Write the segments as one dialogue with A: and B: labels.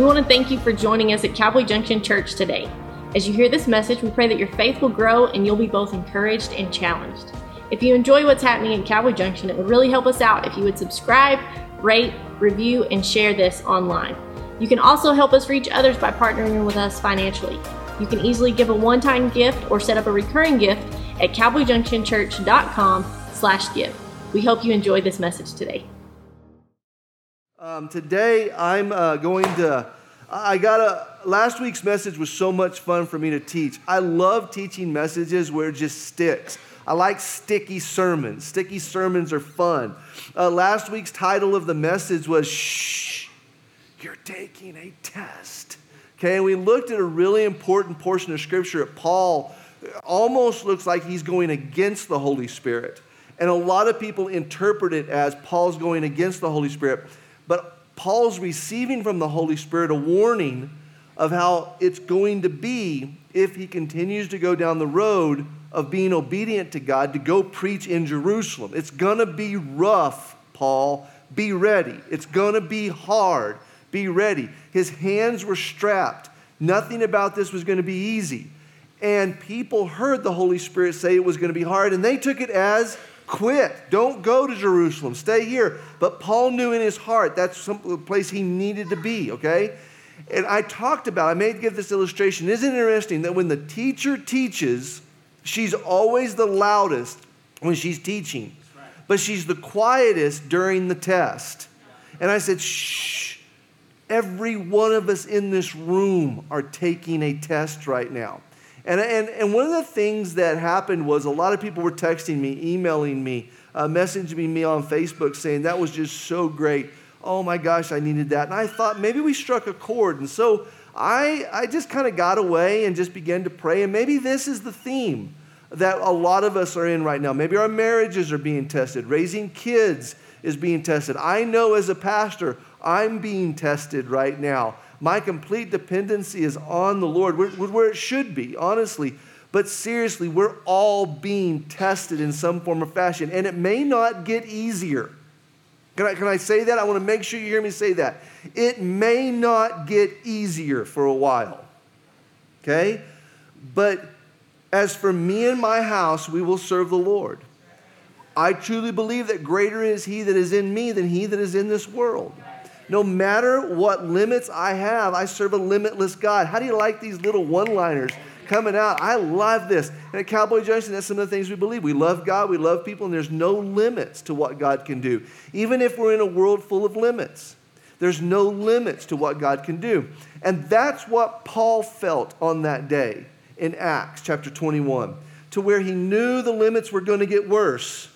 A: We want to thank you for joining us at Cowboy Junction Church today. As you hear this message, we pray that your faith will grow and you'll be both encouraged and challenged. If you enjoy what's happening in Cowboy Junction, it would really help us out if you would subscribe, rate, review, and share this online. You can also help us reach others by partnering with us financially. You can easily give a one-time gift or set up a recurring gift at cowboyjunctionchurch.com slash give. We hope you enjoy this message today.
B: Um, today I'm uh, going to, I got a, last week's message was so much fun for me to teach. I love teaching messages where it just sticks. I like sticky sermons. Sticky sermons are fun. Uh, last week's title of the message was Shh, you're taking a test. Okay, and we looked at a really important portion of Scripture at Paul almost looks like he's going against the Holy Spirit. And a lot of people interpret it as Paul's going against the Holy Spirit. Paul's receiving from the Holy Spirit a warning of how it's going to be if he continues to go down the road of being obedient to God to go preach in Jerusalem. It's going to be rough, Paul. Be ready. It's going to be hard. Be ready. His hands were strapped. Nothing about this was going to be easy. And people heard the Holy Spirit say it was going to be hard, and they took it as Quit. Don't go to Jerusalem. Stay here. But Paul knew in his heart that's some place he needed to be, okay? And I talked about, I may give this illustration. Isn't it interesting that when the teacher teaches, she's always the loudest when she's teaching, but she's the quietest during the test. And I said, shh, every one of us in this room are taking a test right now. And, and, and one of the things that happened was a lot of people were texting me, emailing me, uh, messaging me on Facebook saying, that was just so great. Oh my gosh, I needed that. And I thought maybe we struck a chord. And so I, I just kind of got away and just began to pray. And maybe this is the theme that a lot of us are in right now. Maybe our marriages are being tested, raising kids is being tested. I know as a pastor, I'm being tested right now. My complete dependency is on the Lord, where, where it should be, honestly. But seriously, we're all being tested in some form or fashion, and it may not get easier. Can I, can I say that? I want to make sure you hear me say that. It may not get easier for a while. Okay? But as for me and my house, we will serve the Lord. I truly believe that greater is He that is in me than He that is in this world. No matter what limits I have, I serve a limitless God. How do you like these little one liners coming out? I love this. And at Cowboy Junction, that's some of the things we believe. We love God, we love people, and there's no limits to what God can do. Even if we're in a world full of limits, there's no limits to what God can do. And that's what Paul felt on that day in Acts chapter 21, to where he knew the limits were going to get worse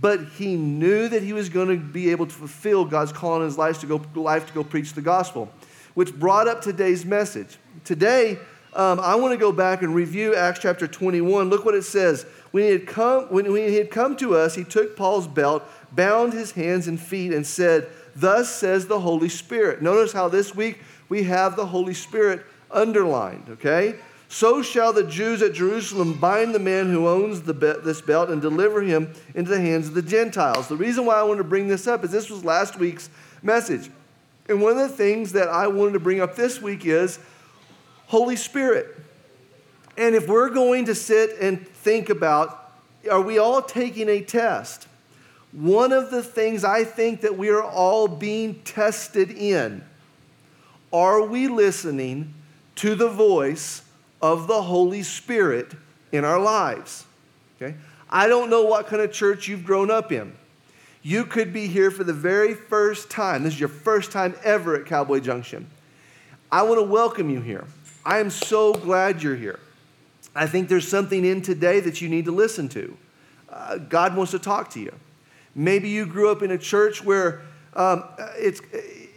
B: but he knew that he was going to be able to fulfill God's call in his life to go, life to go preach the gospel, which brought up today's message. Today, um, I want to go back and review Acts chapter 21. Look what it says. When he, had come, when, when he had come to us, he took Paul's belt, bound his hands and feet, and said, Thus says the Holy Spirit. Notice how this week we have the Holy Spirit underlined, okay? So shall the Jews at Jerusalem bind the man who owns be- this belt and deliver him into the hands of the Gentiles. The reason why I want to bring this up is this was last week's message. And one of the things that I wanted to bring up this week is Holy Spirit. And if we're going to sit and think about, are we all taking a test? One of the things I think that we are all being tested in are we listening to the voice of the Holy Spirit in our lives. Okay? I don't know what kind of church you've grown up in. You could be here for the very first time. This is your first time ever at Cowboy Junction. I want to welcome you here. I am so glad you're here. I think there's something in today that you need to listen to. Uh, God wants to talk to you. Maybe you grew up in a church where um, it's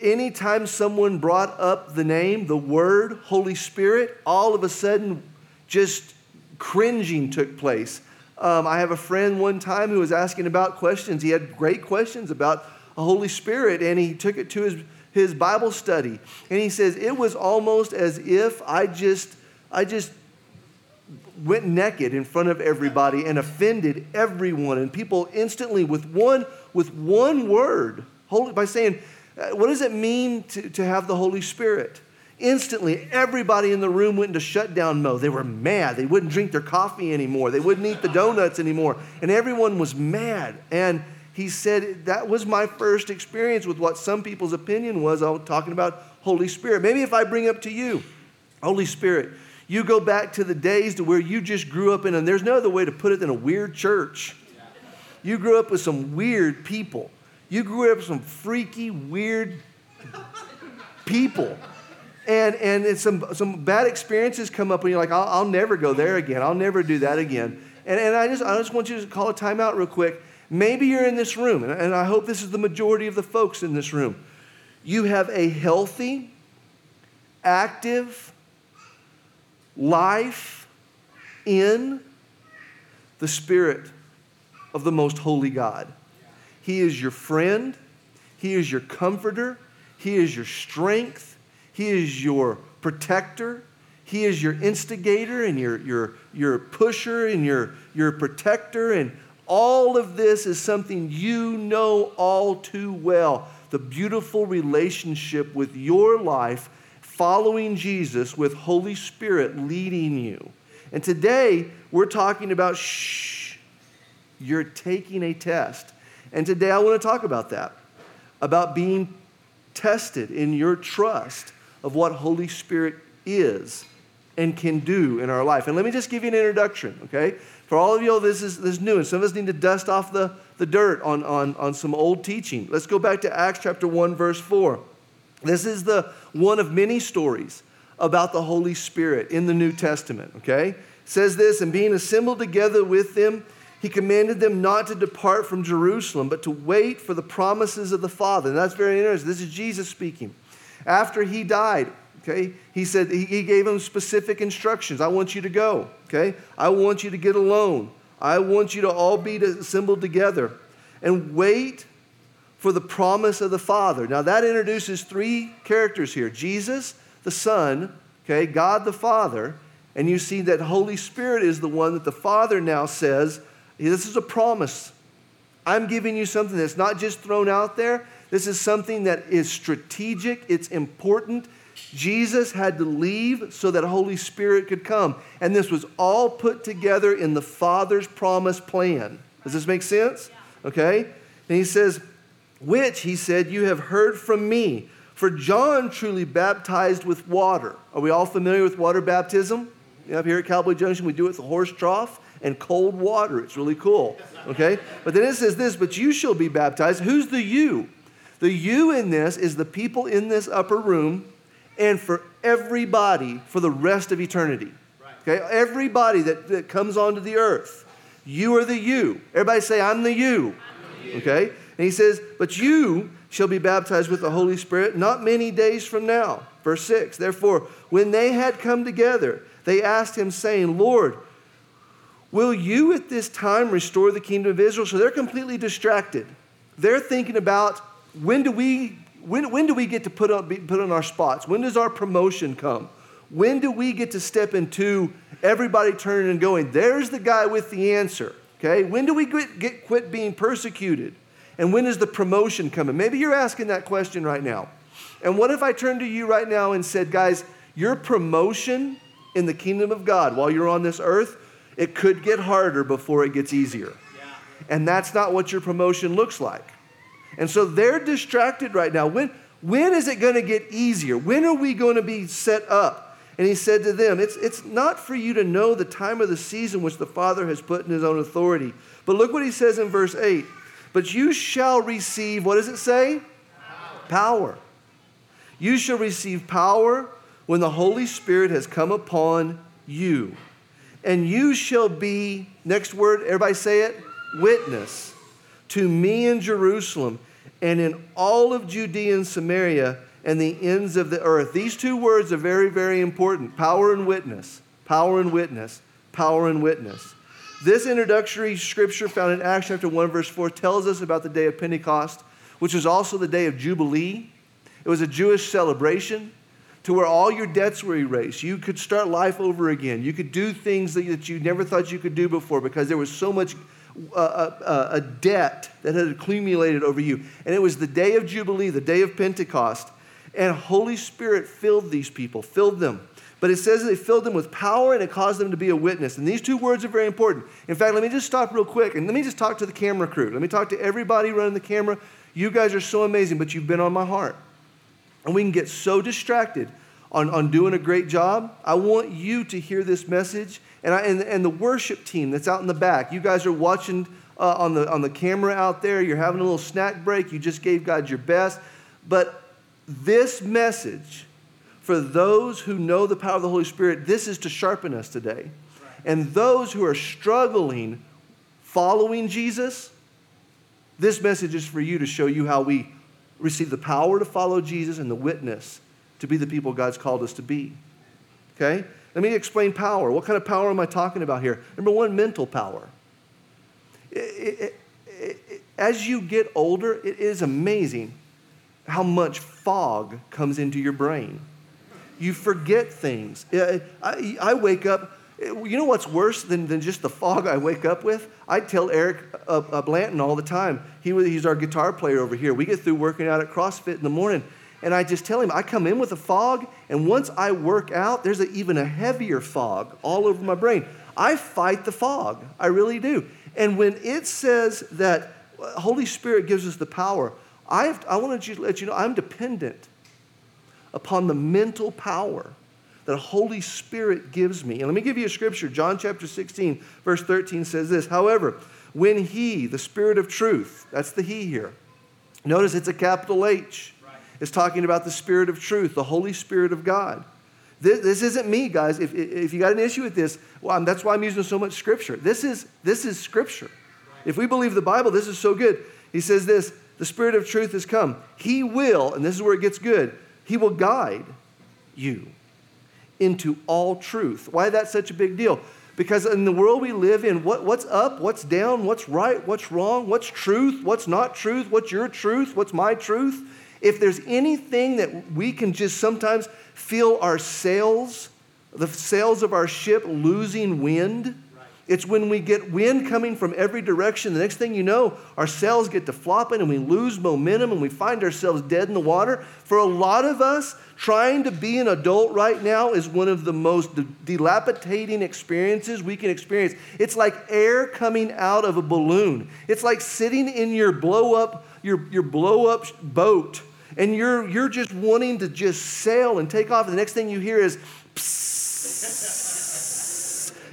B: anytime someone brought up the name, the word, Holy Spirit, all of a sudden just cringing took place. Um, I have a friend one time who was asking about questions. He had great questions about the Holy Spirit, and he took it to his, his Bible study. And he says, It was almost as if I just, I just went naked in front of everybody and offended everyone. And people instantly, with one, with one word, holy, by saying, Uh, what does it mean to, to have the Holy Spirit? Instantly, everybody in the room went into shutdown mode. They were mad. They wouldn't drink their coffee anymore. They wouldn't eat the donuts anymore. And everyone was mad. And he said that was my first experience with what some people's opinion was on talking about Holy Spirit. Maybe if I bring up to you, Holy Spirit, you go back to the days to where you just grew up in, and there's no other way to put it than a weird church. You grew up with some weird people. You grew up with some freaky, weird people. And and some some bad experiences come up and you're like I'll, I'll, never go there again. I'll never do that again. And, and i just i just want you to call a timeout real quick. Maybe you're in this room and, and i hope this is the majority of the folks in this room. You have a healthy active life in the spirit of the most holy god he is your friend he is your comforter he is your strength he is your protector. He is your instigator and your, your, your pusher and your, your protector. And all of this is something you know all too well. The beautiful relationship with your life following Jesus with Holy Spirit leading you. And today we're talking about shh, you're taking a test. And today I want to talk about that, about being tested in your trust of what Holy Spirit is and can do in our life. And let me just give you an introduction, okay? For all of you, this is, this is new, and some of us need to dust off the, the dirt on, on, on some old teaching. Let's go back to Acts chapter 1, verse 4. This is the one of many stories about the Holy Spirit in the New Testament, okay? It says this, and being assembled together with them, he commanded them not to depart from Jerusalem, but to wait for the promises of the Father. And that's very interesting. This is Jesus speaking. After he died, okay, he said, he, gave them specific instructions. I want you to go, okay? I want you to get alone. I want you to all be assembled together and wait for the promise of the Father. Now, that introduces three characters here Jesus, the Son, okay, God the Father, and you see that Holy Spirit is the one that the Father now says, This is a promise. I'm giving you something that's not just thrown out there, this is something that is strategic, it's important. Jesus had to leave so that Holy Spirit could come. And this was all put together in the Father's promise plan. Does this make sense? Okay? And he says, which, he said, you have heard from me. For John truly baptized with water. Are we all familiar with water baptism? up here at Cowboy Junction, we do it with a horse trough and cold water. It's really cool. Okay? But then it says this, but you shall be baptized. Who's the you? The you in this is the people in this upper room and for everybody for the rest of eternity. Okay? Everybody that, that comes onto the earth. You are the you. Everybody say, I'm the you. I'm the you. Okay? And he says, But you shall be baptized with the Holy Spirit not many days from now. Verse 6 Therefore, when they had come together, they asked him, saying, Lord, will you at this time restore the kingdom of Israel? So they're completely distracted. They're thinking about when do we, when, when do we get to put on, put on our spots? When does our promotion come? When do we get to step into everybody turning and going, there's the guy with the answer? Okay? When do we get, get quit being persecuted? And when is the promotion coming? Maybe you're asking that question right now. And what if I turned to you right now and said, guys, your promotion in the kingdom of God while you're on this earth, it could get harder before it gets easier. And that's not what your promotion looks like. And so they're distracted right now. When, when is it going to get easier? When are we going to be set up? And he said to them, it's, it's not for you to know the time of the season which the Father has put in his own authority. But look what he says in verse 8. But you shall receive, what does it say? Power. power. You shall receive power when the Holy Spirit has come upon you. And you shall be, next word, everybody say it, witness to me in Jerusalem and in all of Judea and Samaria and the ends of the earth. These two words are very, very important power and witness. Power and witness. Power and witness. This introductory scripture found in Acts chapter 1, verse 4 tells us about the day of Pentecost, which was also the day of Jubilee. It was a Jewish celebration to where all your debts were erased. You could start life over again. You could do things that you never thought you could do before because there was so much a, a, a debt that had accumulated over you. And it was the day of Jubilee, the day of Pentecost. And Holy Spirit filled these people, filled them. But it says they filled them with power and it caused them to be a witness. And these two words are very important. In fact, let me just stop real quick and let me just talk to the camera crew. Let me talk to everybody running the camera. You guys are so amazing, but you've been on my heart. And we can get so distracted on, on doing a great job. I want you to hear this message. And, I, and, and the worship team that's out in the back, you guys are watching uh, on, the, on the camera out there. You're having a little snack break. You just gave God your best. But this message, for those who know the power of the Holy Spirit, this is to sharpen us today. And those who are struggling following Jesus, this message is for you to show you how we receive the power to follow Jesus and the witness to be the people God's called us to be. Okay? Let me explain power. What kind of power am I talking about here? Number one, mental power. It, it, it, as you get older, it is amazing how much fog comes into your brain. You forget things. I, I wake up, you know what's worse than, than just the fog I wake up with? I tell Eric uh, uh, Blanton all the time. He, he's our guitar player over here. We get through working out at CrossFit in the morning, and I just tell him, I come in with a fog, and once I work out, there's a, even a heavier fog all over my brain. I fight the fog. I really do. And when it says that uh, Holy Spirit gives us the power, I, I want to let you know I'm dependent upon the mental power that Holy Spirit gives me. And let me give you a scripture. John chapter 16, verse 13 says this However, when He, the Spirit of truth, that's the He here, notice it's a capital H is talking about the Spirit of truth, the Holy Spirit of God. This, this isn't me, guys. If, if you got an issue with this, well, that's why I'm using so much Scripture. This is, this is Scripture. If we believe the Bible, this is so good. He says this the Spirit of truth has come. He will, and this is where it gets good, He will guide you into all truth. Why that's such a big deal? Because in the world we live in, what, what's up, what's down, what's right, what's wrong, what's truth, what's not truth, what's your truth, what's my truth, if there's anything that we can just sometimes feel our sails, the sails of our ship losing wind, it's when we get wind coming from every direction. The next thing you know, our sails get to flopping and we lose momentum and we find ourselves dead in the water. For a lot of us, trying to be an adult right now is one of the most dilapidating experiences we can experience. It's like air coming out of a balloon. It's like sitting in your blow up your, your blow up boat and you're, you're just wanting to just sail and take off. And the next thing you hear is.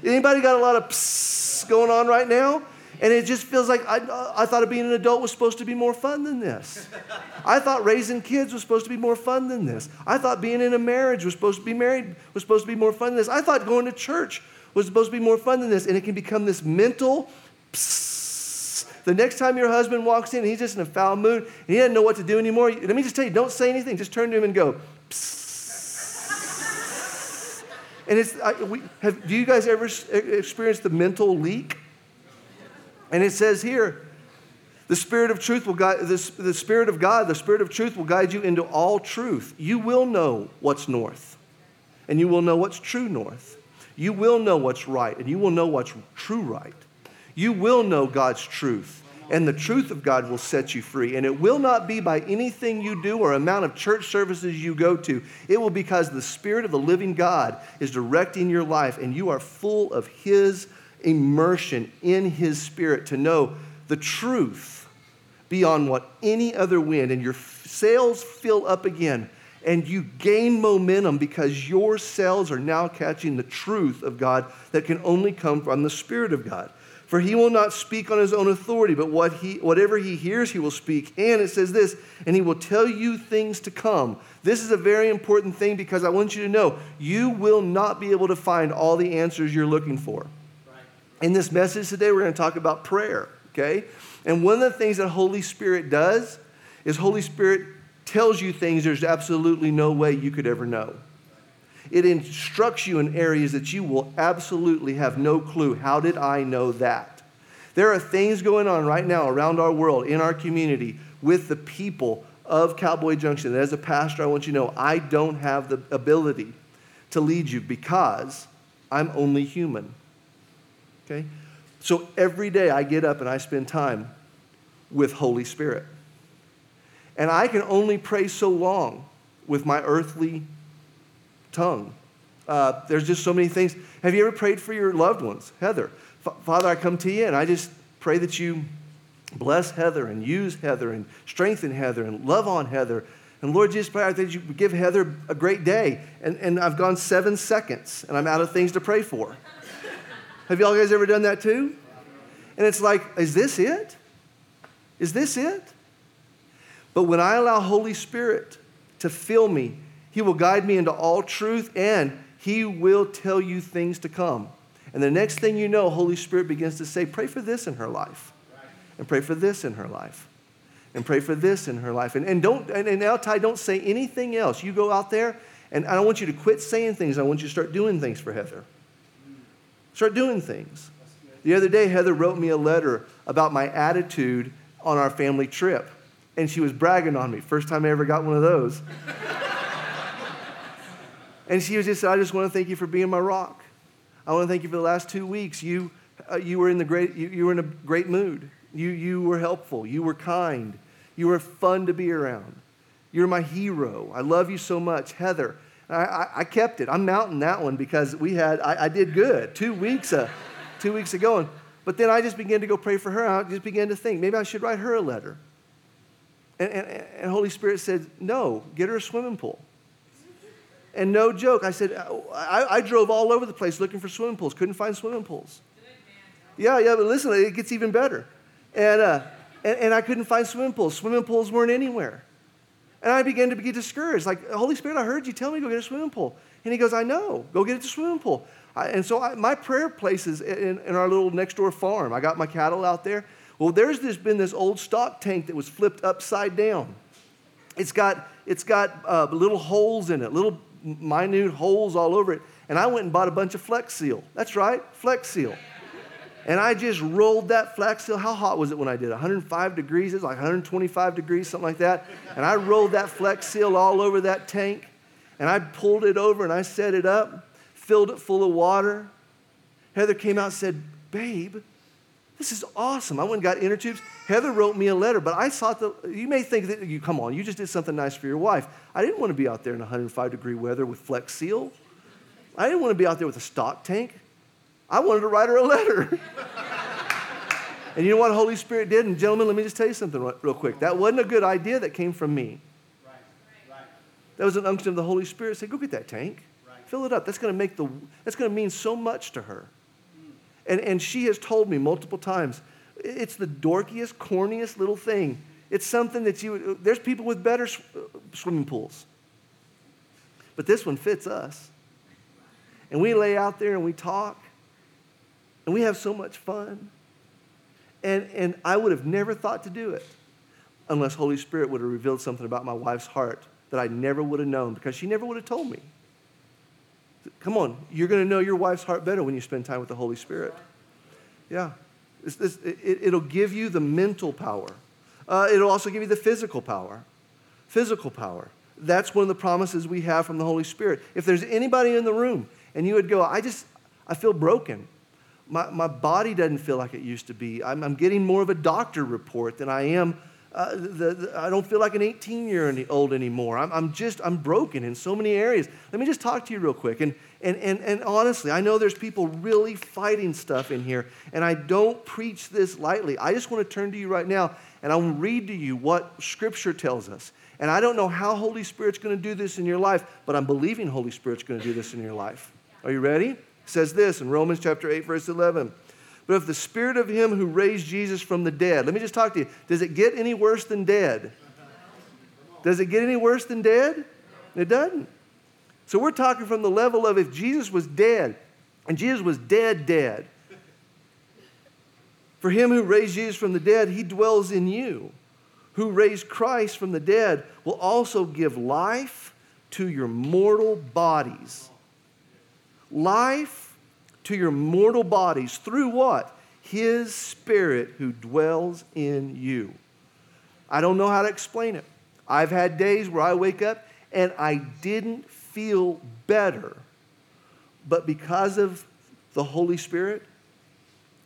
B: Anybody got a lot of psst going on right now? And it just feels like I, I thought being an adult was supposed to be more fun than this. I thought raising kids was supposed to be more fun than this. I thought being in a marriage was supposed to be married was supposed to be more fun than this. I thought going to church was supposed to be more fun than this. And it can become this mental psst the next time your husband walks in, he's just in a foul mood, and he doesn't know what to do anymore. Let me just tell you, don't say anything. Just turn to him and go, Psst. And it's, I, we, have, do you guys ever experience the mental leak? And it says here, the Spirit of truth will guide, the, the Spirit of God, the Spirit of truth will guide you into all truth. You will know what's north, and you will know what's true north. You will know what's right, and you will know what's true right. You will know God's truth, and the truth of God will set you free. And it will not be by anything you do or amount of church services you go to. It will be because the Spirit of the living God is directing your life, and you are full of His immersion in His Spirit to know the truth beyond what any other wind, and your sails fill up again. And you gain momentum because your cells are now catching the truth of God that can only come from the Spirit of God. For he will not speak on his own authority, but what he, whatever he hears, he will speak. And it says this, and he will tell you things to come. This is a very important thing because I want you to know you will not be able to find all the answers you're looking for. Right. In this message today, we're going to talk about prayer, okay? And one of the things that Holy Spirit does is Holy Spirit tells you things there's absolutely no way you could ever know. It instructs you in areas that you will absolutely have no clue. How did I know that? There are things going on right now around our world, in our community, with the people of Cowboy Junction. And as a pastor, I want you to know I don't have the ability to lead you because I'm only human. Okay? So every day I get up and I spend time with Holy Spirit. And I can only pray so long with my earthly tongue. Uh, there's just so many things. Have you ever prayed for your loved ones? Heather, F- Father, I come to you and I just pray that you bless Heather and use Heather and strengthen Heather and love on Heather. And Lord Jesus, pray that you give Heather a great day. And, and I've gone seven seconds and I'm out of things to pray for. Have y'all guys ever done that too? And it's like, is this it? Is this it? But when I allow Holy Spirit to fill me, He will guide me into all truth and He will tell you things to come. And the next thing you know, Holy Spirit begins to say, pray for this in her life. And pray for this in her life. And pray for this in her life. And, and don't, and, and now, Ty, don't say anything else. You go out there, and I don't want you to quit saying things. I want you to start doing things for Heather. Start doing things. The other day, Heather wrote me a letter about my attitude on our family trip. And she was bragging on me. First time I ever got one of those. and she was just said, I just want to thank you for being my rock. I want to thank you for the last two weeks. You, uh, you, were, in the great, you, you were in a great mood. You, you were helpful. You were kind. You were fun to be around. You're my hero. I love you so much. Heather, I, I, I kept it. I'm mounting that one because we had, I, I did good two weeks, uh, two weeks ago. And, but then I just began to go pray for her. I just began to think maybe I should write her a letter. And, and, and Holy Spirit said, no, get her a swimming pool. And no joke, I said, I, I drove all over the place looking for swimming pools, couldn't find swimming pools. Yeah, yeah, but listen, it gets even better. And, uh, and, and I couldn't find swimming pools. Swimming pools weren't anywhere. And I began to get discouraged. Like, Holy Spirit, I heard you tell me to go get a swimming pool. And he goes, I know. Go get a swimming pool. I, and so I, my prayer place is in, in, our little next door farm. I got my cattle out there. Well, there's this, been this old stock tank that was flipped upside down. It's got, it's got uh, little holes in it, little minute holes all over it. And I went and bought a bunch of Flex Seal. That's right, Flex Seal. And I just rolled that Flex Seal. How hot was it when I did? 105 degrees? It was like 125 degrees, something like that. And I rolled that Flex Seal all over that tank. And I pulled it over and I set it up, filled it full of water. Heather came out and said, Babe, this is awesome. I went and got inner tubes. Heather wrote me a letter, but I thought that you may think that you come on, you just did something nice for your wife. I didn't want to be out there in 105 degree weather with Flex Seal. I didn't want to be out there with a stock tank. I wanted to write her a letter. and you know what the Holy Spirit did? And gentlemen, let me just tell you something real quick. That wasn't a good idea that came from me. That was an unction of the Holy Spirit. Say, go get that tank. Right. Fill it up. That's going to make the that's going to mean so much to her. And, and she has told me multiple times, it's the dorkiest, corniest little thing. It's something that you, there's people with better sw- uh, swimming pools. But this one fits us. And we lay out there and we talk, and we have so much fun. And, and I would have never thought to do it unless Holy Spirit would have revealed something about my wife's heart that I never would have known because she never would have told me. Come on, you're going to know your wife's heart better when you spend time with the Holy Spirit. Yeah. It, will give you the mental power. Uh, it'll also give you the physical power. Physical power. That's one of the promises we have from the Holy Spirit. If there's anybody in the room and you would go, I just, I feel broken. My, my body doesn't feel like it used to be. I'm, I'm getting more of a doctor report than I am uh, the, the, I don't feel like an 18 year old anymore. I'm, I'm just, I'm broken in so many areas. Let me just talk to you real quick. And, and, and, and honestly, I know there's people really fighting stuff in here, and I don't preach this lightly. I just want to turn to you right now, and I'll read to you what Scripture tells us. And I don't know how Holy Spirit's going to do this in your life, but I'm believing Holy Spirit's going to do this in your life. Are you ready? It says this in Romans chapter 8, verse 11. But if the spirit of him who raised Jesus from the dead, let me just talk to you. Does it get any worse than dead? Does it get any worse than dead? It doesn't. So we're talking from the level of if Jesus was dead, and Jesus was dead, dead. For him who raised Jesus from the dead, he dwells in you. Who raised Christ from the dead will also give life to your mortal bodies. Life to your mortal bodies through what? His Spirit who dwells in you. I don't know how to explain it. I've had days where I wake up and I didn't feel better, but because of the Holy Spirit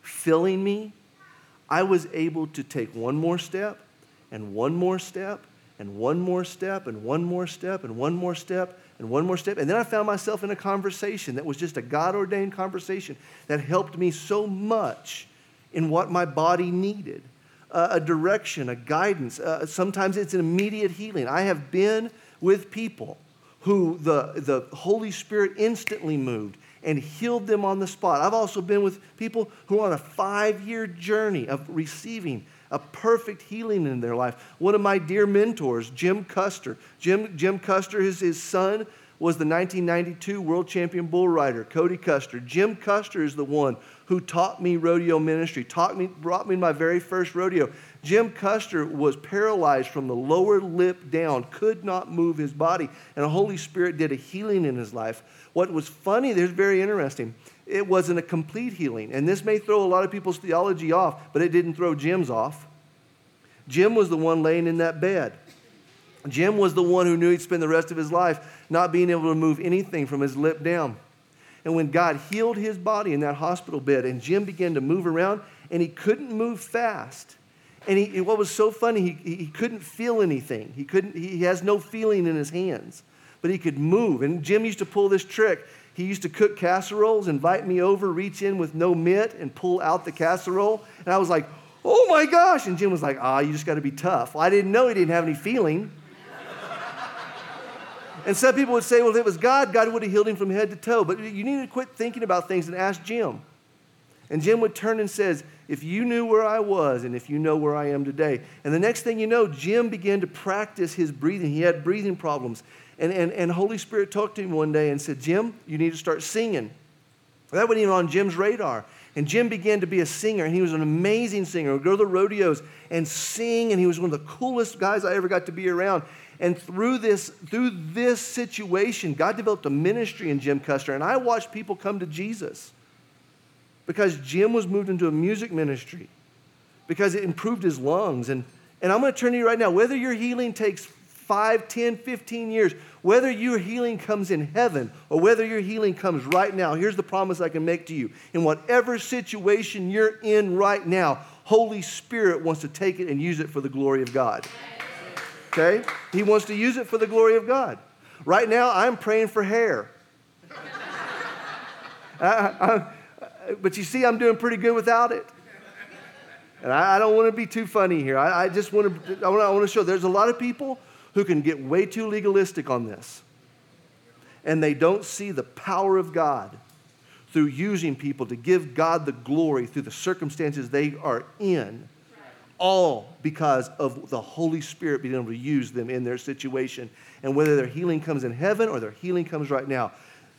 B: filling me, I was able to take one more step and one more step and one more step and one more step and one more step and one more step. And then I found myself in a conversation that was just a God ordained conversation that helped me so much in what my body needed uh, a direction, a guidance. Uh, sometimes it's an immediate healing. I have been with people who the, the Holy Spirit instantly moved and healed them on the spot. I've also been with people who are on a five year journey of receiving a perfect healing in their life. One of my dear mentors, Jim Custer. Jim, Jim Custer, his, his son, was the 1992 world champion bull rider, Cody Custer. Jim Custer is the one who taught me rodeo ministry, taught me, brought me my very first rodeo. Jim Custer was paralyzed from the lower lip down, could not move his body, and the Holy Spirit did a healing in his life. What was funny, there's very interesting. It wasn't a complete healing, and this may throw a lot of people's theology off, but it didn't throw Jim's off. Jim was the one laying in that bed. Jim was the one who knew he'd spend the rest of his life not being able to move anything from his lip down. And when God healed his body in that hospital bed, and Jim began to move around, and he couldn't move fast. And he, what was so funny, he, he couldn't feel anything. He, couldn't, he has no feeling in his hands, but he could move. And Jim used to pull this trick. He used to cook casseroles, invite me over, reach in with no mitt, and pull out the casserole. And I was like, oh my gosh. And Jim was like, ah, you just got to be tough. Well, I didn't know he didn't have any feeling. and some people would say, well, if it was God, God would have healed him from head to toe. But you need to quit thinking about things and ask Jim. And Jim would turn and says, if you knew where I was and if you know where I am today. And the next thing you know, Jim began to practice his breathing. He had breathing problems. And, and, and Holy Spirit talked to him one day and said, Jim, you need to start singing. That wasn't even on Jim's radar. And Jim began to be a singer, and he was an amazing singer. He would go to the rodeos and sing, and he was one of the coolest guys I ever got to be around. And through this, through this situation, God developed a ministry in Jim Custer, and I watched people come to Jesus because Jim was moved into a music ministry because it improved his lungs. And, and I'm going to turn to you right now. Whether your healing takes 5, 10, 15 years, whether your healing comes in heaven or whether your healing comes right now, here's the promise I can make to you. In whatever situation you're in right now, Holy Spirit wants to take it and use it for the glory of God. Okay? He wants to use it for the glory of God. Right now, I'm praying for hair. I, I, but you see, I'm doing pretty good without it. And I, I don't want to be too funny here. I, just want, to, I want to show there's a lot of people who can get way too legalistic on this. And they don't see the power of God through using people to give God the glory through the circumstances they are in, all because of the Holy Spirit being able to use them in their situation. And whether their healing comes in heaven or their healing comes right now,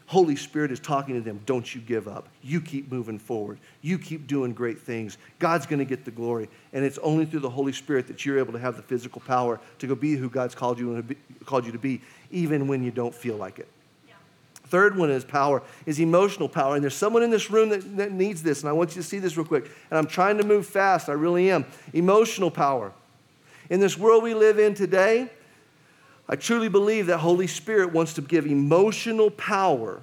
B: Holy Spirit is talking to them. Don't you give up. You keep moving forward. You keep doing great things. God's going to get the glory. And it's only through the Holy Spirit that you're able to have the physical power to go be who God's called you, be, called you to be, even when you don't feel like it. Yeah. Third one is power, is emotional power. And there's someone in this room that, that needs this. And I want you to see this real quick. And I'm trying to move fast. I really am. Emotional power. In this world we live in today, I truly believe that Holy Spirit wants to give emotional power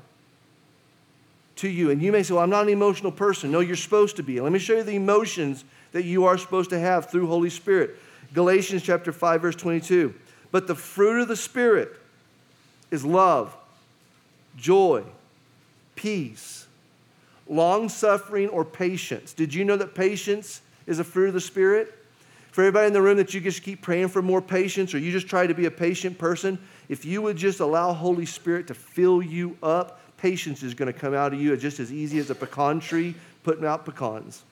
B: to you. And you may say, Well, I'm not an emotional person. No, you're supposed to be. Let me show you the emotions that you are supposed to have through Holy Spirit. Galatians chapter 5, verse 22. But the fruit of the Spirit is love, joy, peace, long suffering, or patience. Did you know that patience is a fruit of the Spirit? For everybody in the room that you just keep praying for more patience or you just try to be a patient person, if you would just allow Holy Spirit to fill you up, patience is going to come out of you just as easy as a pecan tree putting out pecans,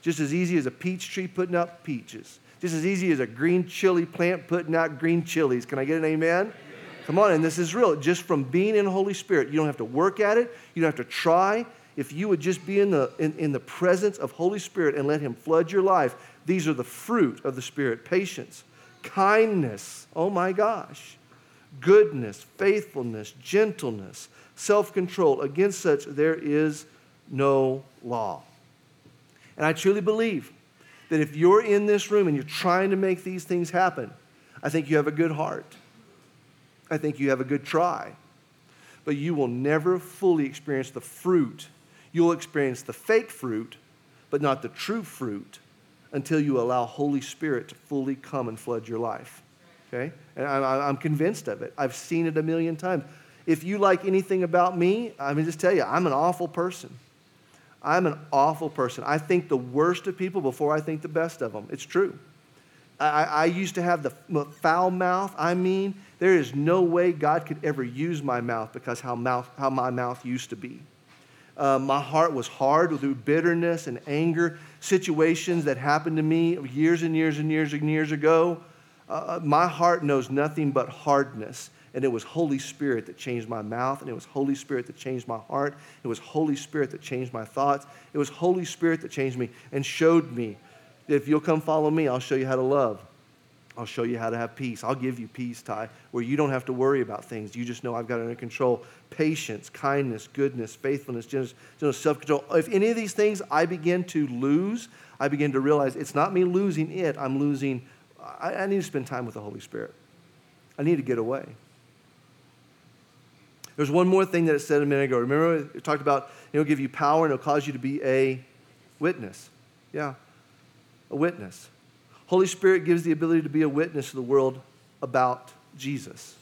B: just as easy as a peach tree putting out peaches, just as easy as a green chili plant putting out green chilies. Can I get an amen? Come on, and this is real. Just from being in Holy Spirit, you don't have to work at it, you don't have to try. If you would just be in the, in, in the presence of Holy Spirit and let Him flood your life, these are the fruit of the Spirit patience, kindness, oh my gosh, goodness, faithfulness, gentleness, self control. Against such, there is no law. And I truly believe that if you're in this room and you're trying to make these things happen, I think you have a good heart. I think you have a good try. But you will never fully experience the fruit. You'll experience the fake fruit but not the true fruit until you allow Holy Spirit to fully come and flood your life. Okay? And I'm convinced of it. I've seen it a million times. If you like anything about me, I mean, just tell you, I'm an awful person. I'm an awful person. I think the worst of people before I think the best of them. It's true. I, I used to have the foul mouth. I mean, there is no way God could ever use my mouth because how, mouth, how my mouth used to be. Uh, my heart was hard through bitterness and anger, situations that happened to me years and years and years and years ago. Uh, uh, my heart knows nothing but hardness. And it was Holy Spirit that changed my mouth, and it was Holy Spirit that changed my heart. It was Holy Spirit that changed my thoughts. It was Holy Spirit that changed me and showed me if you'll come follow me, I'll show you how to love. I'll show you how to have peace. I'll give you peace, Ty, where you don't have to worry about things. You just know I've got it under control. Patience, kindness, goodness, faithfulness, gentleness, self control. If any of these things I begin to lose, I begin to realize it's not me losing it. I'm losing, I, I need to spend time with the Holy Spirit. I need to get away. There's one more thing that it said a minute ago. Remember, it talked about it'll give you power and it'll cause you to be a witness. Yeah a witness. Holy Spirit gives the ability to be a witness to the world about Jesus.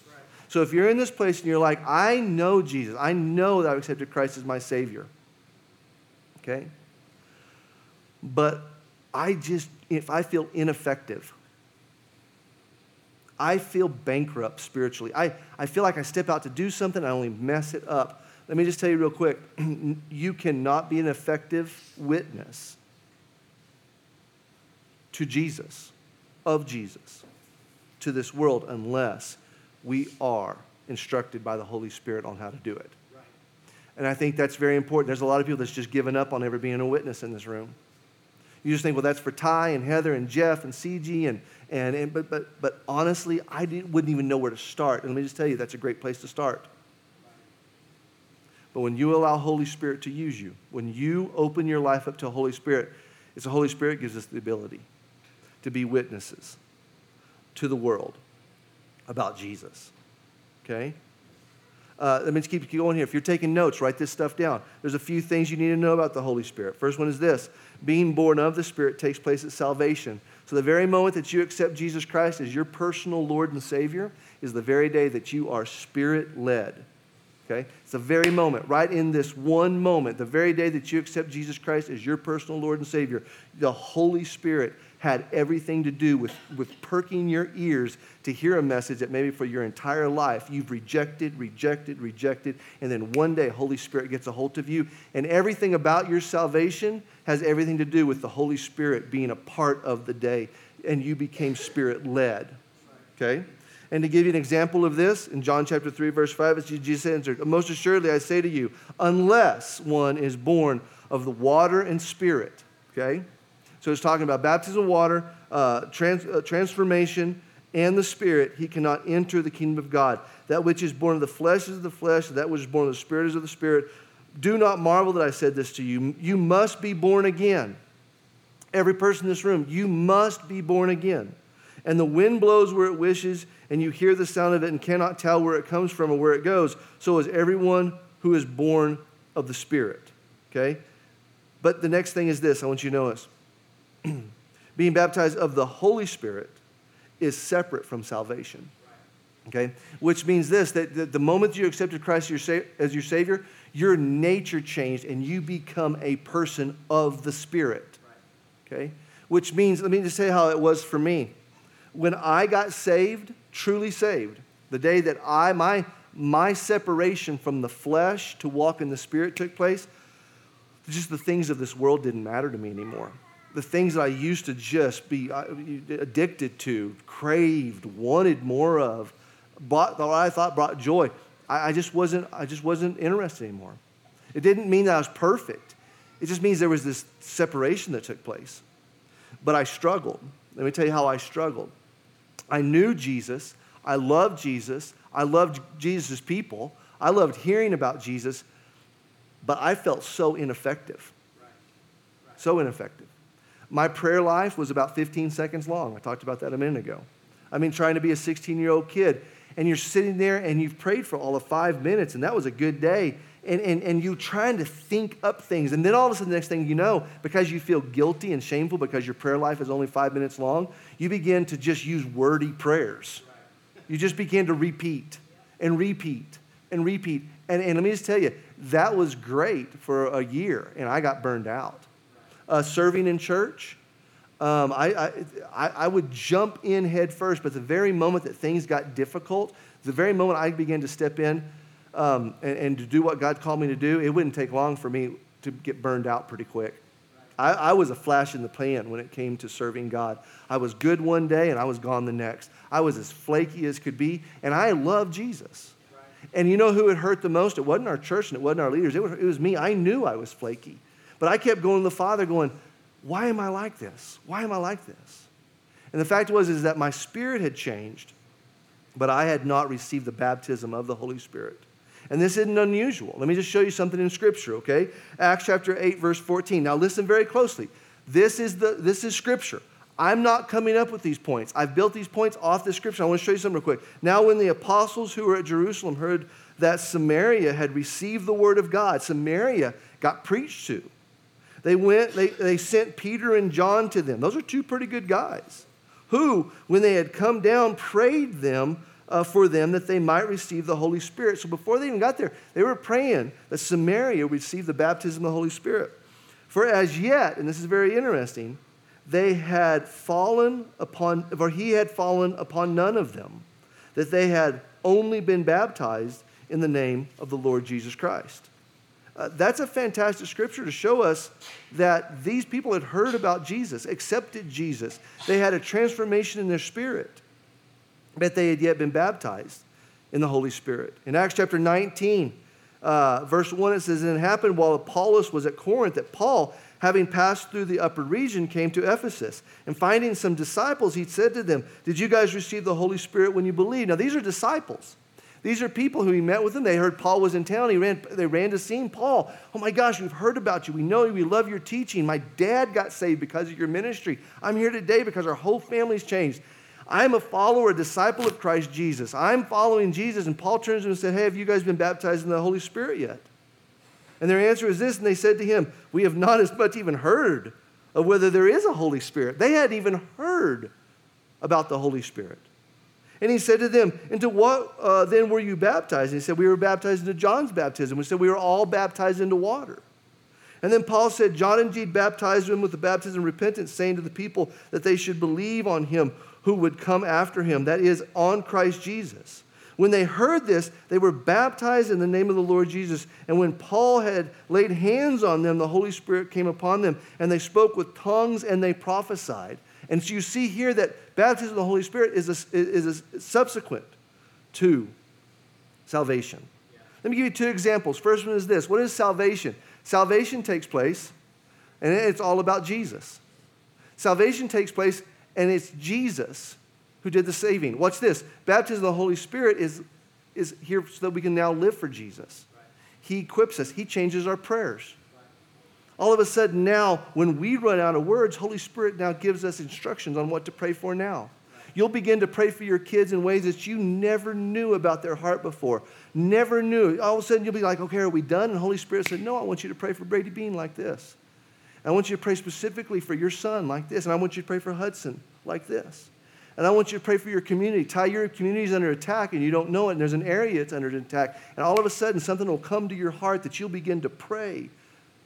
B: So if you're in this place and you're like, I know Jesus, I know that I've accepted Christ as my Savior, okay? But I just, if I feel ineffective, I feel bankrupt spiritually. I, I feel like I step out to do something, I only mess it up. Let me just tell you real quick you cannot be an effective witness to Jesus, of Jesus, to this world unless we are instructed by the Holy Spirit on how to do it. And I think that's very important. There's a lot of people that's just given up on ever being a witness in this room. You just think, well, that's for Ty and Heather and Jeff and CG and, and, and but, but, but honestly, I wouldn't even know where to start. And let me just tell you, that's a great place to start. But when you allow Holy Spirit to use you, when you open your life up to Holy Spirit, it's the Holy Spirit gives us the ability to be witnesses to the world about Jesus. Okay? Uh, let me just keep going here. If you're taking notes, write this stuff down. There's a few things you need to know about the Holy Spirit. First one is this being born of the Spirit takes place at salvation. So, the very moment that you accept Jesus Christ as your personal Lord and Savior is the very day that you are Spirit led. Okay? It's the very moment, right in this one moment, the very day that you accept Jesus Christ as your personal Lord and Savior, the Holy Spirit had everything to do with, with perking your ears to hear a message that maybe for your entire life you've rejected, rejected, rejected, and then one day Holy Spirit gets a hold of you. And everything about your salvation has everything to do with the Holy Spirit being a part of the day, and you became Spirit led. Okay? And to give you an example of this, in John chapter 3, verse 5, Jesus answered, Most assuredly I say to you, unless one is born of the water and spirit, okay? So it's talking about baptism of water, uh, trans, uh, transformation, and the Spirit. He cannot enter the kingdom of God. That which is born of the flesh is of the flesh, that which is born of the Spirit is of the Spirit. Do not marvel that I said this to you. You must be born again. Every person in this room, you must be born again. And the wind blows where it wishes, and you hear the sound of it and cannot tell where it comes from or where it goes. So is everyone who is born of the Spirit. Okay? But the next thing is this I want you to notice being baptized of the Holy Spirit is separate from salvation. Okay? Which means this that the moment you accepted Christ as your Savior, your nature changed and you become a person of the Spirit. Okay? Which means, let me just say how it was for me. When I got saved, truly saved, the day that I, my, my separation from the flesh to walk in the Spirit took place, just the things of this world didn't matter to me anymore the things that I used to just be uh, addicted to, craved, wanted more of, bought, that I thought brought joy, I, I, just wasn't, I just wasn't interested anymore. It didn't mean that I was perfect. It just means there was this separation that took place. But I struggled. Let me tell you how I struggled. I knew Jesus. I loved Jesus. I loved Jesus' people. I loved hearing about Jesus. But I felt so ineffective. Right. Right. So ineffective. My prayer life was about 15 seconds long. I talked about that a minute ago. I mean, trying to be a 16 year old kid, and you're sitting there and you've prayed for all of five minutes, and that was a good day. and, and, and you're trying to think up things. And then all of a sudden, the next thing you know, because you feel guilty and shameful because your prayer life is only five minutes long, you begin to just use wordy prayers. You just begin to repeat and repeat and repeat. And, and let me just tell you, that was great for a year, and I got burned out. Uh, serving in church, um, I, I, I would jump in head first, but the very moment that things got difficult, the very moment I began to step in um, and, and, to do what God called me to do, it wouldn't take long for me to get burned out pretty quick. I, I was a flash in the pan when it came to serving God. I was good one day and I was gone the next. I was as flaky as could be, and I loved Jesus. And you know who it hurt the most? It wasn't our church and it wasn't our leaders. It was, it was me. I knew I was flaky. But I kept going to the Father going, why am I like this? Why am I like this? And the fact was is that my spirit had changed, but I had not received the baptism of the Holy Spirit. And this isn't unusual. Let me just show you something in Scripture, okay? Acts chapter 8, verse 14. Now listen very closely. This is, the, this is Scripture. I'm not coming up with these points. I've built these points off the Scripture. I want to show you something real quick. Now, when the apostles who were at Jerusalem heard that Samaria had received the word of God, Samaria got preached to. They went, they, they sent Peter and John to them. Those are two pretty good guys who, when they had come down, prayed them uh, for them that they might receive the Holy Spirit. So before they even got there, they were praying that Samaria would receive the baptism of the Holy Spirit. For as yet, and this is very interesting, they had fallen upon, or he had fallen upon none of them, that they had only been baptized in the name of the Lord Jesus Christ. Uh, that's a fantastic scripture to show us that these people had heard about Jesus, accepted Jesus. They had a transformation in their spirit, but they had yet been baptized in the Holy Spirit. In Acts chapter 19, uh, verse 1, it says, And it happened while Apollos was at Corinth that Paul, having passed through the upper region, came to Ephesus. And finding some disciples, he said to them, Did you guys receive the Holy Spirit when you believed? Now, these are disciples. These are people who he met with him. They heard Paul was in town. He ran, they ran to see. Paul, oh my gosh, we've heard about you. We know you. We love your teaching. My dad got saved because of your ministry. I'm here today because our whole family's changed. I'm a follower, a disciple of Christ Jesus. I'm following Jesus. And Paul turns to him and said, Hey, have you guys been baptized in the Holy Spirit yet? And their answer is this, and they said to him, We have not as much even heard of whether there is a Holy Spirit. They hadn't even heard about the Holy Spirit. And he said to them, Into what uh, then were you baptized? And he said, We were baptized into John's baptism. We said, We were all baptized into water. And then Paul said, John indeed baptized them with the baptism of repentance, saying to the people that they should believe on him who would come after him, that is, on Christ Jesus. When they heard this, they were baptized in the name of the Lord Jesus. And when Paul had laid hands on them, the Holy Spirit came upon them, and they spoke with tongues and they prophesied. And so you see here that baptism of the Holy Spirit is a, is a subsequent to salvation. Yeah. Let me give you two examples. First one is this What is salvation? Salvation takes place, and it's all about Jesus. Salvation takes place, and it's Jesus who did the saving. Watch this baptism of the Holy Spirit is, is here so that we can now live for Jesus. Right. He equips us, He changes our prayers all of a sudden now, when we run out of words, Holy Spirit now gives us instructions on what to pray for now. You'll begin to pray for your kids in ways that you never knew about their heart before. Never knew. All of a sudden, you'll be like, okay, are we done? And Holy Spirit said, no, I want you to pray for Brady Bean like this. I want you to pray specifically for your son like this. And I want you to pray for Hudson like this. And I want you to pray for your community. Ty, your community is under attack and you don't know it, and there's an area that's under attack. And all of a sudden, something will come to your heart that you'll begin to pray.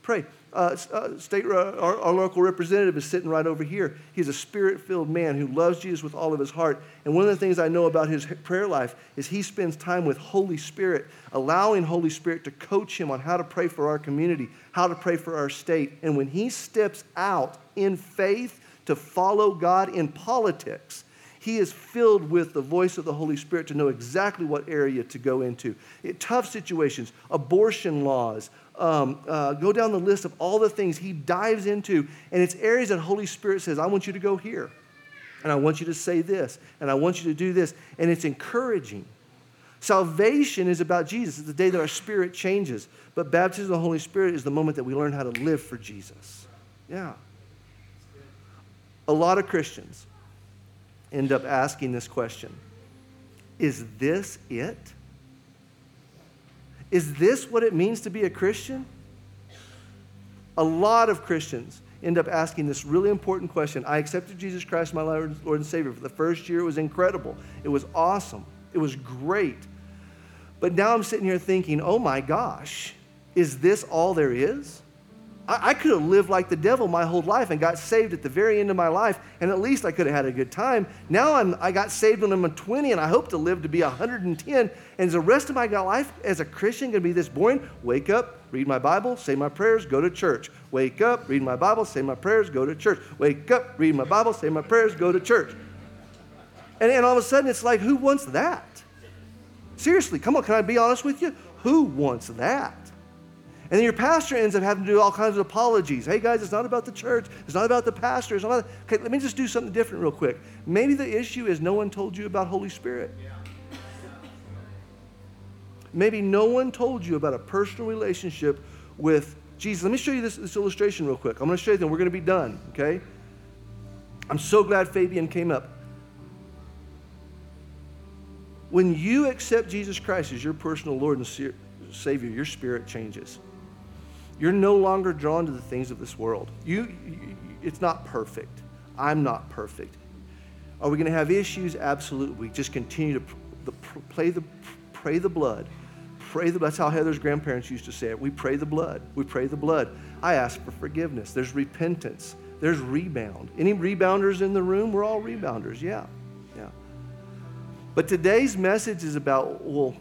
B: Pray uh, uh, state, uh, our, our, local representative is sitting right over here. He's a spirit filled man who loves Jesus with all of his heart. And one of the things I know about his prayer life is he spends time with Holy Spirit, allowing Holy Spirit to coach him on how to pray for our community, how to pray for our state. And when he steps out in faith to follow God in politics, he is filled with the voice of the Holy Spirit to know exactly what area to go into. It, tough situations, abortion laws, um, uh, go down the list of all the things he dives into, and it's areas that Holy Spirit says, I want you to go here, and I want you to say this, and I want you to do this, and it's encouraging. Salvation is about Jesus. It's the day that our spirit changes. But baptism of the Holy Spirit is the moment that we learn how to live for Jesus. Yeah. A lot of Christians end up asking this question Is this it? Is this what it means to be a Christian? A lot of Christians end up asking this really important question. I accepted Jesus Christ, my Lord and Savior. For the first year, it was incredible. It was awesome. It was great. But now I'm sitting here thinking, oh my gosh, is this all there is? I, I could have lived like the devil my whole life and got saved at the very end of my life, and at least I could have had a good time. Now I'm, I got saved when I'm 20, and I hope to live to be 110. And the rest of my life as a Christian going to be this boring? Wake up, read my Bible, say my prayers, go to church. Wake up, read my Bible, say my prayers, go to church. Wake up, read my Bible, say my prayers, go to church. And, and all of a sudden, it's like, who wants that? Seriously, come on, can I be honest with you? Who wants that? And then your pastor ends up having to do all kinds of apologies. Hey guys, it's not about the church. It's not about the pastor. It's not about, okay, let me just do something different real quick. Maybe the issue is no one told you about Holy Spirit. Maybe no one told you about a personal relationship with Jesus. Let me show you this, this illustration real quick. I'm going to show you, then we're going to be done, okay? I'm so glad Fabian came up. When you accept Jesus Christ as your personal Lord and Savior, your spirit changes. You're no longer drawn to the things of this world. You, you it's not perfect. I'm not perfect. Are we going to have issues? Absolutely. We just continue to the, play the, pray the blood. Pray the, that's how Heather's grandparents used to say it. We pray the blood. We pray the blood. I ask for forgiveness. There's repentance. There's rebound. Any rebounders in the room? We're all rebounders. Yeah. Yeah. But today's message is about, well,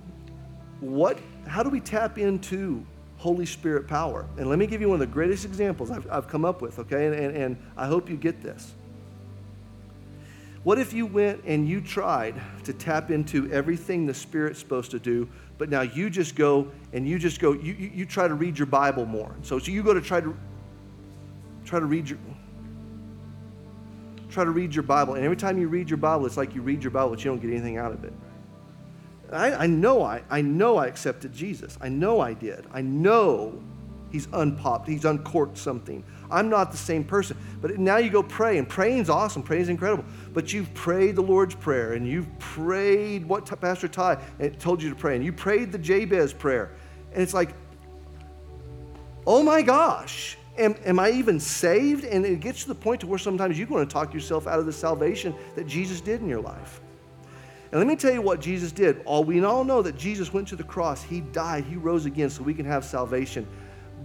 B: what, how do we tap into Holy Spirit power. And let me give you one of the greatest examples I've, I've come up with, okay? And, and, and I hope you get this. What if you went and you tried to tap into everything the Spirit's supposed to do, but now you just go and you just go, you, you, you try to read your Bible more. So, so you go to try to try to read your try to read your Bible, and every time you read your Bible, it's like you read your Bible, but you don't get anything out of it. I, I, know I, I know I accepted Jesus. I know I did. I know he's unpopped. He's uncorked something. I'm not the same person. But now you go pray, and praying's awesome. Praying's incredible. But you've prayed the Lord's Prayer, and you've prayed what Pastor Ty eh, told you to pray, and you prayed the Jabez prayer. And it's like, oh my gosh, am, am I even saved? And it gets to the point to where sometimes you want to talk yourself out of the salvation that Jesus did in your life. And let me tell you what Jesus did. All we all know that Jesus went to the cross, he died, he rose again so we can have salvation.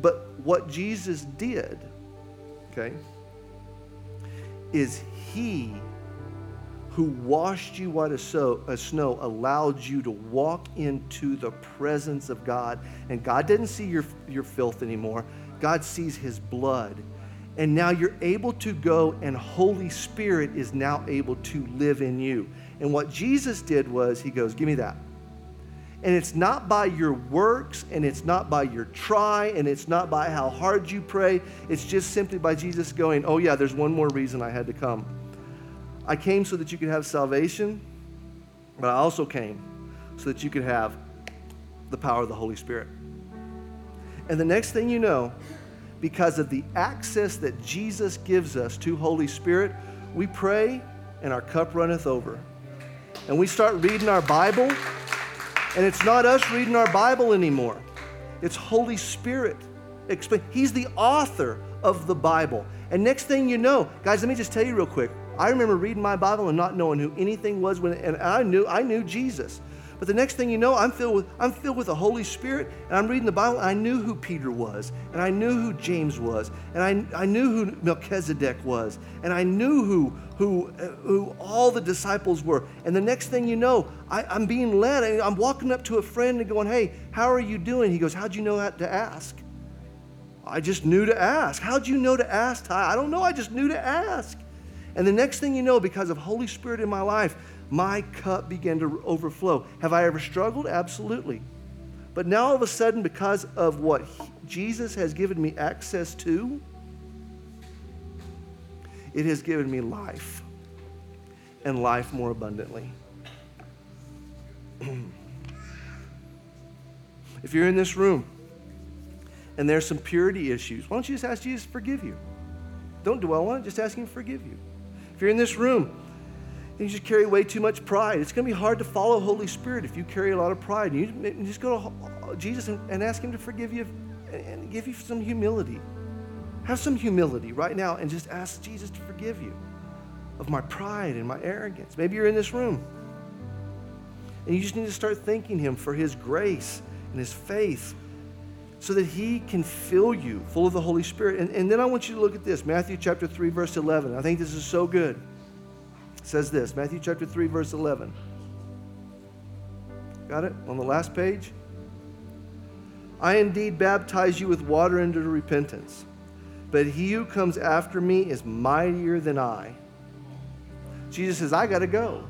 B: But what Jesus did, okay, is he who washed you white as, snow allowed you to walk into the presence of God. And God didn't see your, your filth anymore. God sees his blood. And now you're able to go, and Holy Spirit is now able to live in you. And what Jesus did was, He goes, Give me that. And it's not by your works, and it's not by your try, and it's not by how hard you pray. It's just simply by Jesus going, Oh, yeah, there's one more reason I had to come. I came so that you could have salvation, but I also came so that you could have the power of the Holy Spirit. And the next thing you know, because of the access that Jesus gives us to Holy Spirit, we pray and our cup runneth over and we start reading our Bible, and it's not us reading our Bible anymore. It's Holy Spirit. He's the author of the Bible. And next thing you know, guys, let me just tell you real quick. I remember reading my Bible and not knowing who anything was when, and I knew I knew Jesus. But the next thing you know, I'm filled with I'm filled with the Holy Spirit, and I'm reading the Bible. I knew who Peter was, and I knew who James was, and I, I knew who Melchizedek was, and I knew who who uh, who all the disciples were. And the next thing you know, I, I'm being led. I'm walking up to a friend and going, "Hey, how are you doing?" He goes, "How'd you know to ask?" I just knew to ask. How'd you know to ask, Ty? I don't know. I just knew to ask. And the next thing you know, because of Holy Spirit in my life, my cup began to overflow. Have I ever struggled? Absolutely. But now all of a sudden, because of what Jesus has given me access to, it has given me life and life more abundantly. if you're in this room and there's some purity issues, why don't you just ask Jesus to forgive you? Don't dwell on it, just ask Him to forgive you. If you're in this room you just carry way too much pride. It's going to be hard to follow Holy Spirit if you carry a lot of pride. And You just go to Jesus and ask Him to forgive you and give you some humility. Have some humility right now and just ask Jesus to forgive you of my pride and my arrogance. Maybe you're in this room and you just need to start thanking Him for His grace and His faith so that He can fill you full of the Holy Spirit. And, and then I want you to look at this Matthew chapter 3, verse 11. I think this is so good. Says this Matthew chapter 3, verse 11. Got it? On the last page? I indeed baptize you with water into repentance but he who comes after me is mightier than I. Jesus says, I got to go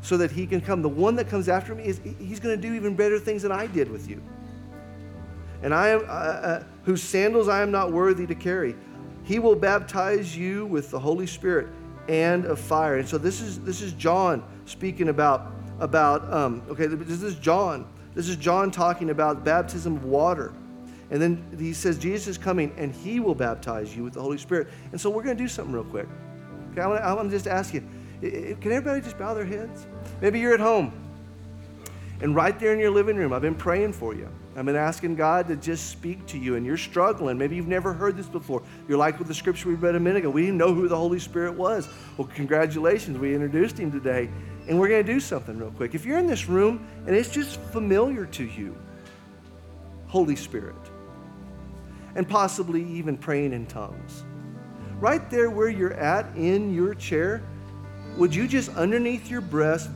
B: so that he can come. The one that comes after me is he's going to do even better things than I did with you. And I am uh, uh, whose sandals I am not worthy to carry. He will baptize you with the Holy Spirit and of fire. And so this is this is John speaking about about um, okay. This is John. This is John talking about baptism of water. And then he says, Jesus is coming and he will baptize you with the Holy Spirit. And so we're going to do something real quick. Okay, I want to just ask you can everybody just bow their heads? Maybe you're at home. And right there in your living room, I've been praying for you. I've been asking God to just speak to you, and you're struggling. Maybe you've never heard this before. You're like with the scripture we read a minute ago. We didn't know who the Holy Spirit was. Well, congratulations. We introduced him today. And we're going to do something real quick. If you're in this room and it's just familiar to you, Holy Spirit, and possibly even praying in tongues. Right there where you're at in your chair, would you just underneath your breath,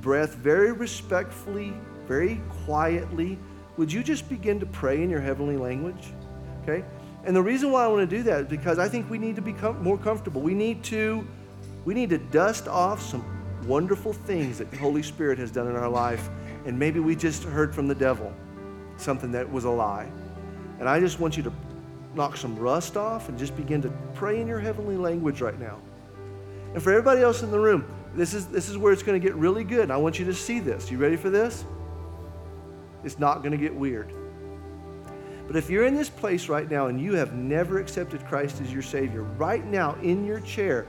B: breath very respectfully, very quietly, would you just begin to pray in your heavenly language? Okay? And the reason why I want to do that is because I think we need to become more comfortable. We need to we need to dust off some wonderful things that the Holy Spirit has done in our life and maybe we just heard from the devil something that was a lie. And I just want you to knock some rust off and just begin to pray in your heavenly language right now. And for everybody else in the room, this is, this is where it's going to get really good. And I want you to see this. You ready for this? It's not going to get weird. But if you're in this place right now and you have never accepted Christ as your Savior, right now in your chair,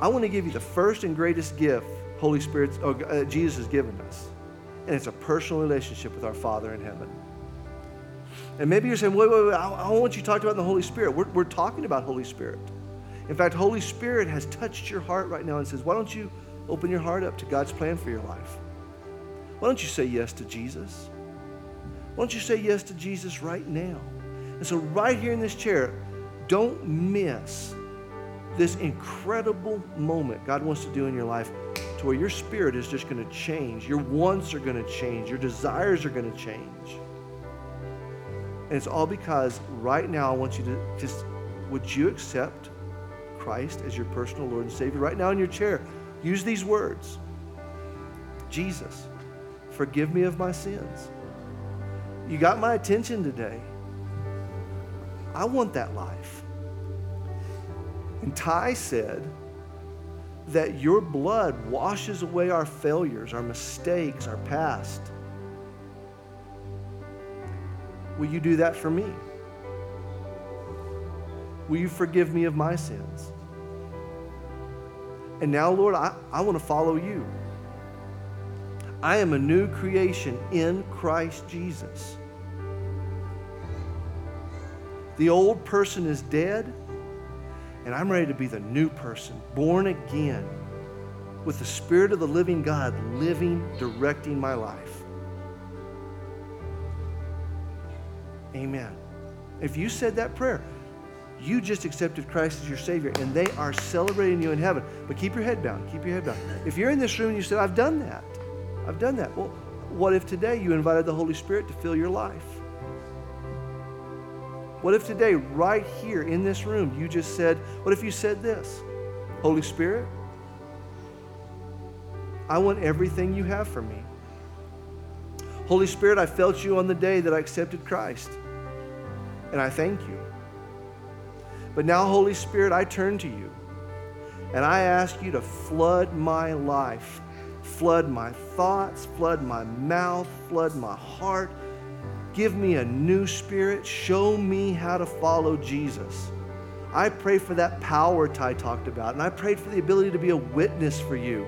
B: I want to give you the first and greatest gift Holy Spirit, uh, Jesus has given us. And it's a personal relationship with our Father in heaven. And maybe you're saying, wait, wait, wait, I, I want you to talk about the Holy Spirit. We're, we're talking about Holy Spirit. In fact, Holy Spirit has touched your heart right now and says, why don't you open your heart up to God's plan for your life? Why don't you say yes to Jesus? Why don't you say yes to Jesus right now? And so, right here in this chair, don't miss this incredible moment God wants to do in your life to where your spirit is just going to change. Your wants are going to change. Your desires are going to change. And it's all because right now I want you to just, would you accept Christ as your personal Lord and Savior? Right now in your chair, use these words Jesus, forgive me of my sins. You got my attention today. I want that life. And Ty said that your blood washes away our failures, our mistakes, our past. Will you do that for me? Will you forgive me of my sins? And now, Lord, I, I want to follow you. I am a new creation in Christ Jesus. The old person is dead, and I'm ready to be the new person, born again, with the Spirit of the living God living, directing my life. Amen. If you said that prayer, you just accepted Christ as your Savior, and they are celebrating you in heaven. But keep your head down. Keep your head down. If you're in this room and you said, I've done that, I've done that. Well, what if today you invited the Holy Spirit to fill your life? What if today, right here in this room, you just said, What if you said this? Holy Spirit, I want everything you have for me. Holy Spirit, I felt you on the day that I accepted Christ and I thank you. But now, Holy Spirit, I turn to you and I ask you to flood my life, flood my thoughts, flood my mouth, flood my heart. Give me a new spirit. Show me how to follow Jesus. I pray for that power Ty talked about, and I prayed for the ability to be a witness for you.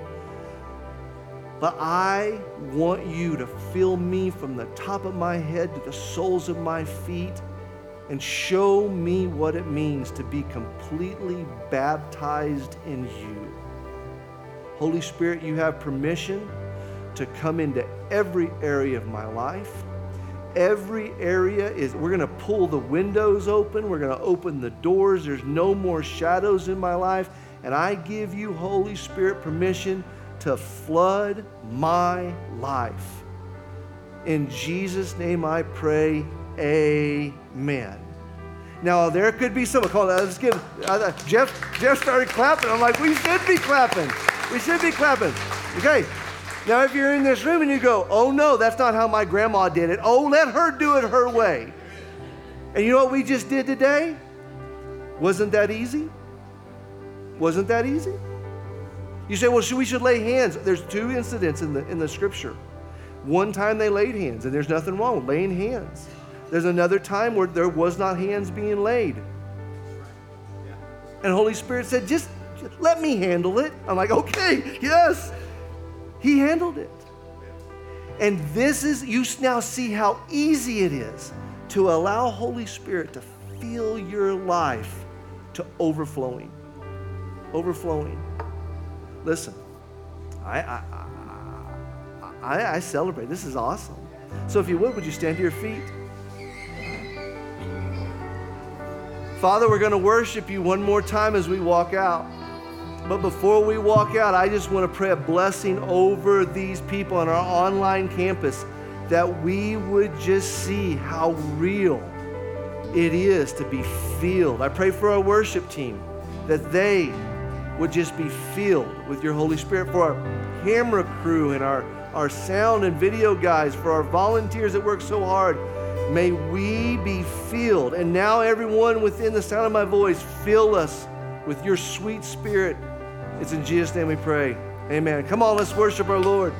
B: But I want you to fill me from the top of my head to the soles of my feet and show me what it means to be completely baptized in you. Holy Spirit, you have permission to come into every area of my life. Every area is, we're going to pull the windows open. We're going to open the doors. There's no more shadows in my life. And I give you, Holy Spirit, permission to flood my life. In Jesus' name I pray, amen. Now, there could be some, call, let's give, uh, Jeff, Jeff started clapping. I'm like, we should be clapping. We should be clapping. Okay. Now, if you're in this room and you go, oh no, that's not how my grandma did it. Oh, let her do it her way. And you know what we just did today? Wasn't that easy? Wasn't that easy? You say, well, should, we should lay hands. There's two incidents in the, in the scripture. One time they laid hands, and there's nothing wrong with laying hands. There's another time where there was not hands being laid. And Holy Spirit said, just, just let me handle it. I'm like, okay, yes. He handled it. And this is, you now see how easy it is to allow Holy Spirit to fill your life to overflowing. Overflowing. Listen, I, I, I, I celebrate. This is awesome. So if you would, would you stand to your feet? Father, we're going to worship you one more time as we walk out. But before we walk out, I just want to pray a blessing over these people on our online campus that we would just see how real it is to be filled. I pray for our worship team that they would just be filled with your Holy Spirit, for our camera crew and our, our sound and video guys, for our volunteers that work so hard. May we be filled. And now, everyone within the sound of my voice, fill us with your sweet spirit. It's in Jesus' name we pray. Amen. Come on, let's worship our Lord.